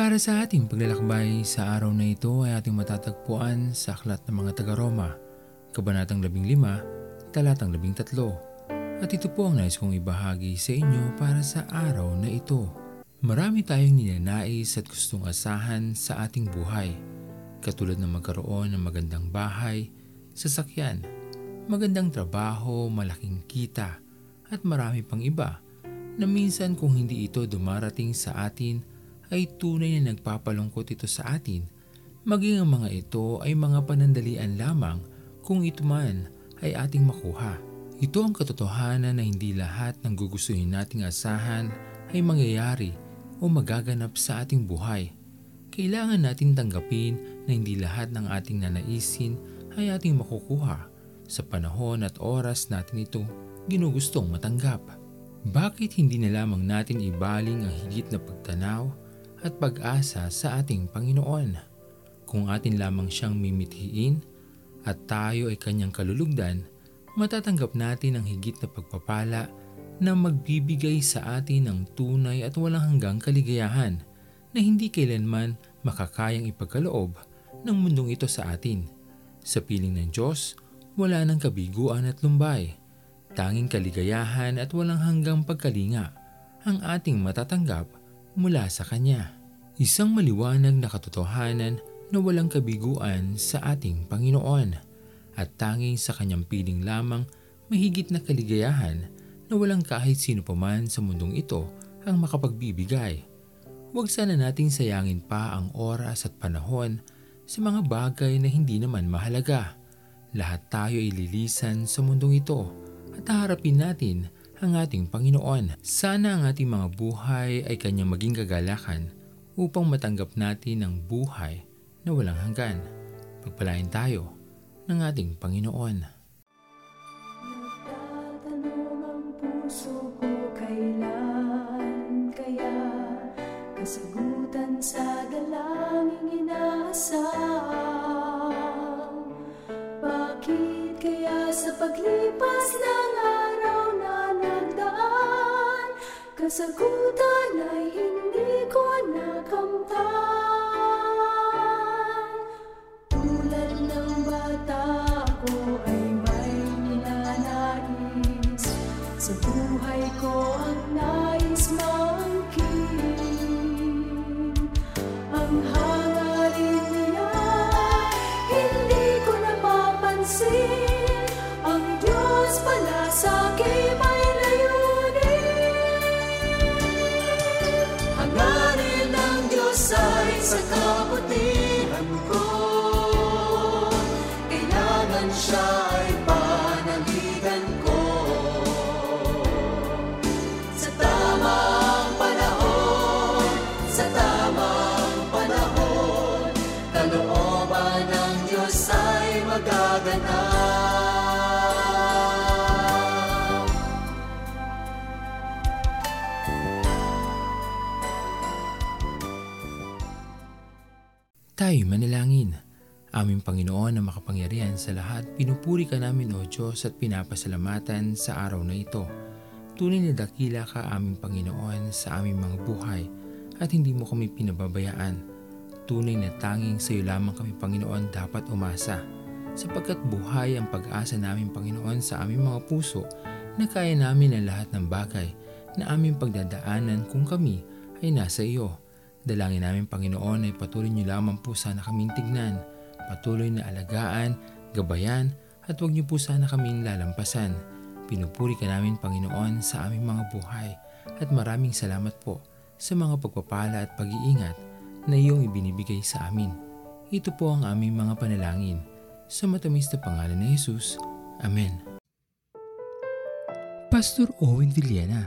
Para sa ating paglalakbay sa araw na ito ay ating matatagpuan sa Aklat ng mga taga-Roma, Kabanatang 15, Talatang 13. At ito po ang nais kong ibahagi sa inyo para sa araw na ito. Marami tayong ninanais at gustong asahan sa ating buhay, katulad ng magkaroon ng magandang bahay, sasakyan, magandang trabaho, malaking kita, at marami pang iba na minsan kung hindi ito dumarating sa atin ay tunay na nagpapalungkot ito sa atin. Maging ang mga ito ay mga panandalian lamang kung ito man ay ating makuha. Ito ang katotohanan na hindi lahat ng gugustuhin nating asahan ay mangyayari o magaganap sa ating buhay. Kailangan natin tanggapin na hindi lahat ng ating nanaisin ay ating makukuha sa panahon at oras natin ito ginugustong matanggap. Bakit hindi na lamang natin ibaling ang higit na pagtanaw at pag-asa sa ating Panginoon. Kung atin lamang siyang mimithiin at tayo ay kanyang kalulugdan, matatanggap natin ang higit na pagpapala na magbibigay sa atin ng tunay at walang hanggang kaligayahan na hindi kailanman makakayang ipagkaloob ng mundong ito sa atin. Sa piling ng Diyos, wala ng kabiguan at lumbay. Tanging kaligayahan at walang hanggang pagkalinga ang ating matatanggap mula sa Kanya. Isang maliwanag na katotohanan na walang kabiguan sa ating Panginoon at tanging sa Kanyang piling lamang mahigit na kaligayahan na walang kahit sino paman sa mundong ito ang makapagbibigay. Huwag sana nating sayangin pa ang oras at panahon sa mga bagay na hindi naman mahalaga. Lahat tayo ay lilisan sa mundong ito at haharapin natin ang ating Panginoon. Sana ang ating mga buhay ay kanyang maging kagalakan upang matanggap natin ang buhay na walang hanggan. Pagpalain tayo ng ating Panginoon. Nagtatanong ang puso ko kailan kaya kasagutan sa dalangin inaasam. Bakit kaya sa paglipas ng kasagutan ay hindi ko nakamtan. Tulad ng bata ko ay may ninanais. Sa buhay ko ang nais maangkin Ang hangarin niya hindi ko napapansin. Ang Diyos pala sa akin me. Tayo manalangin. Aming Panginoon na makapangyarihan sa lahat, pinupuri ka namin o Diyos at pinapasalamatan sa araw na ito. Tunay na dakila ka aming Panginoon sa aming mga buhay at hindi mo kami pinababayaan. Tunay na tanging sa iyo lamang kami Panginoon dapat umasa sapagkat buhay ang pag-asa namin Panginoon sa aming mga puso na kaya namin ang lahat ng bagay na aming pagdadaanan kung kami ay nasa iyo. Dalangin namin Panginoon ay patuloy niyo lamang po sana kaming tignan, patuloy na alagaan, gabayan at huwag niyo po sana kaming lalampasan. Pinupuri ka namin Panginoon sa aming mga buhay at maraming salamat po sa mga pagpapala at pag-iingat na iyong ibinibigay sa amin. Ito po ang aming mga panalangin. Sa matamis na pangalan ni Jesus. Amen. Pastor Owen Villena,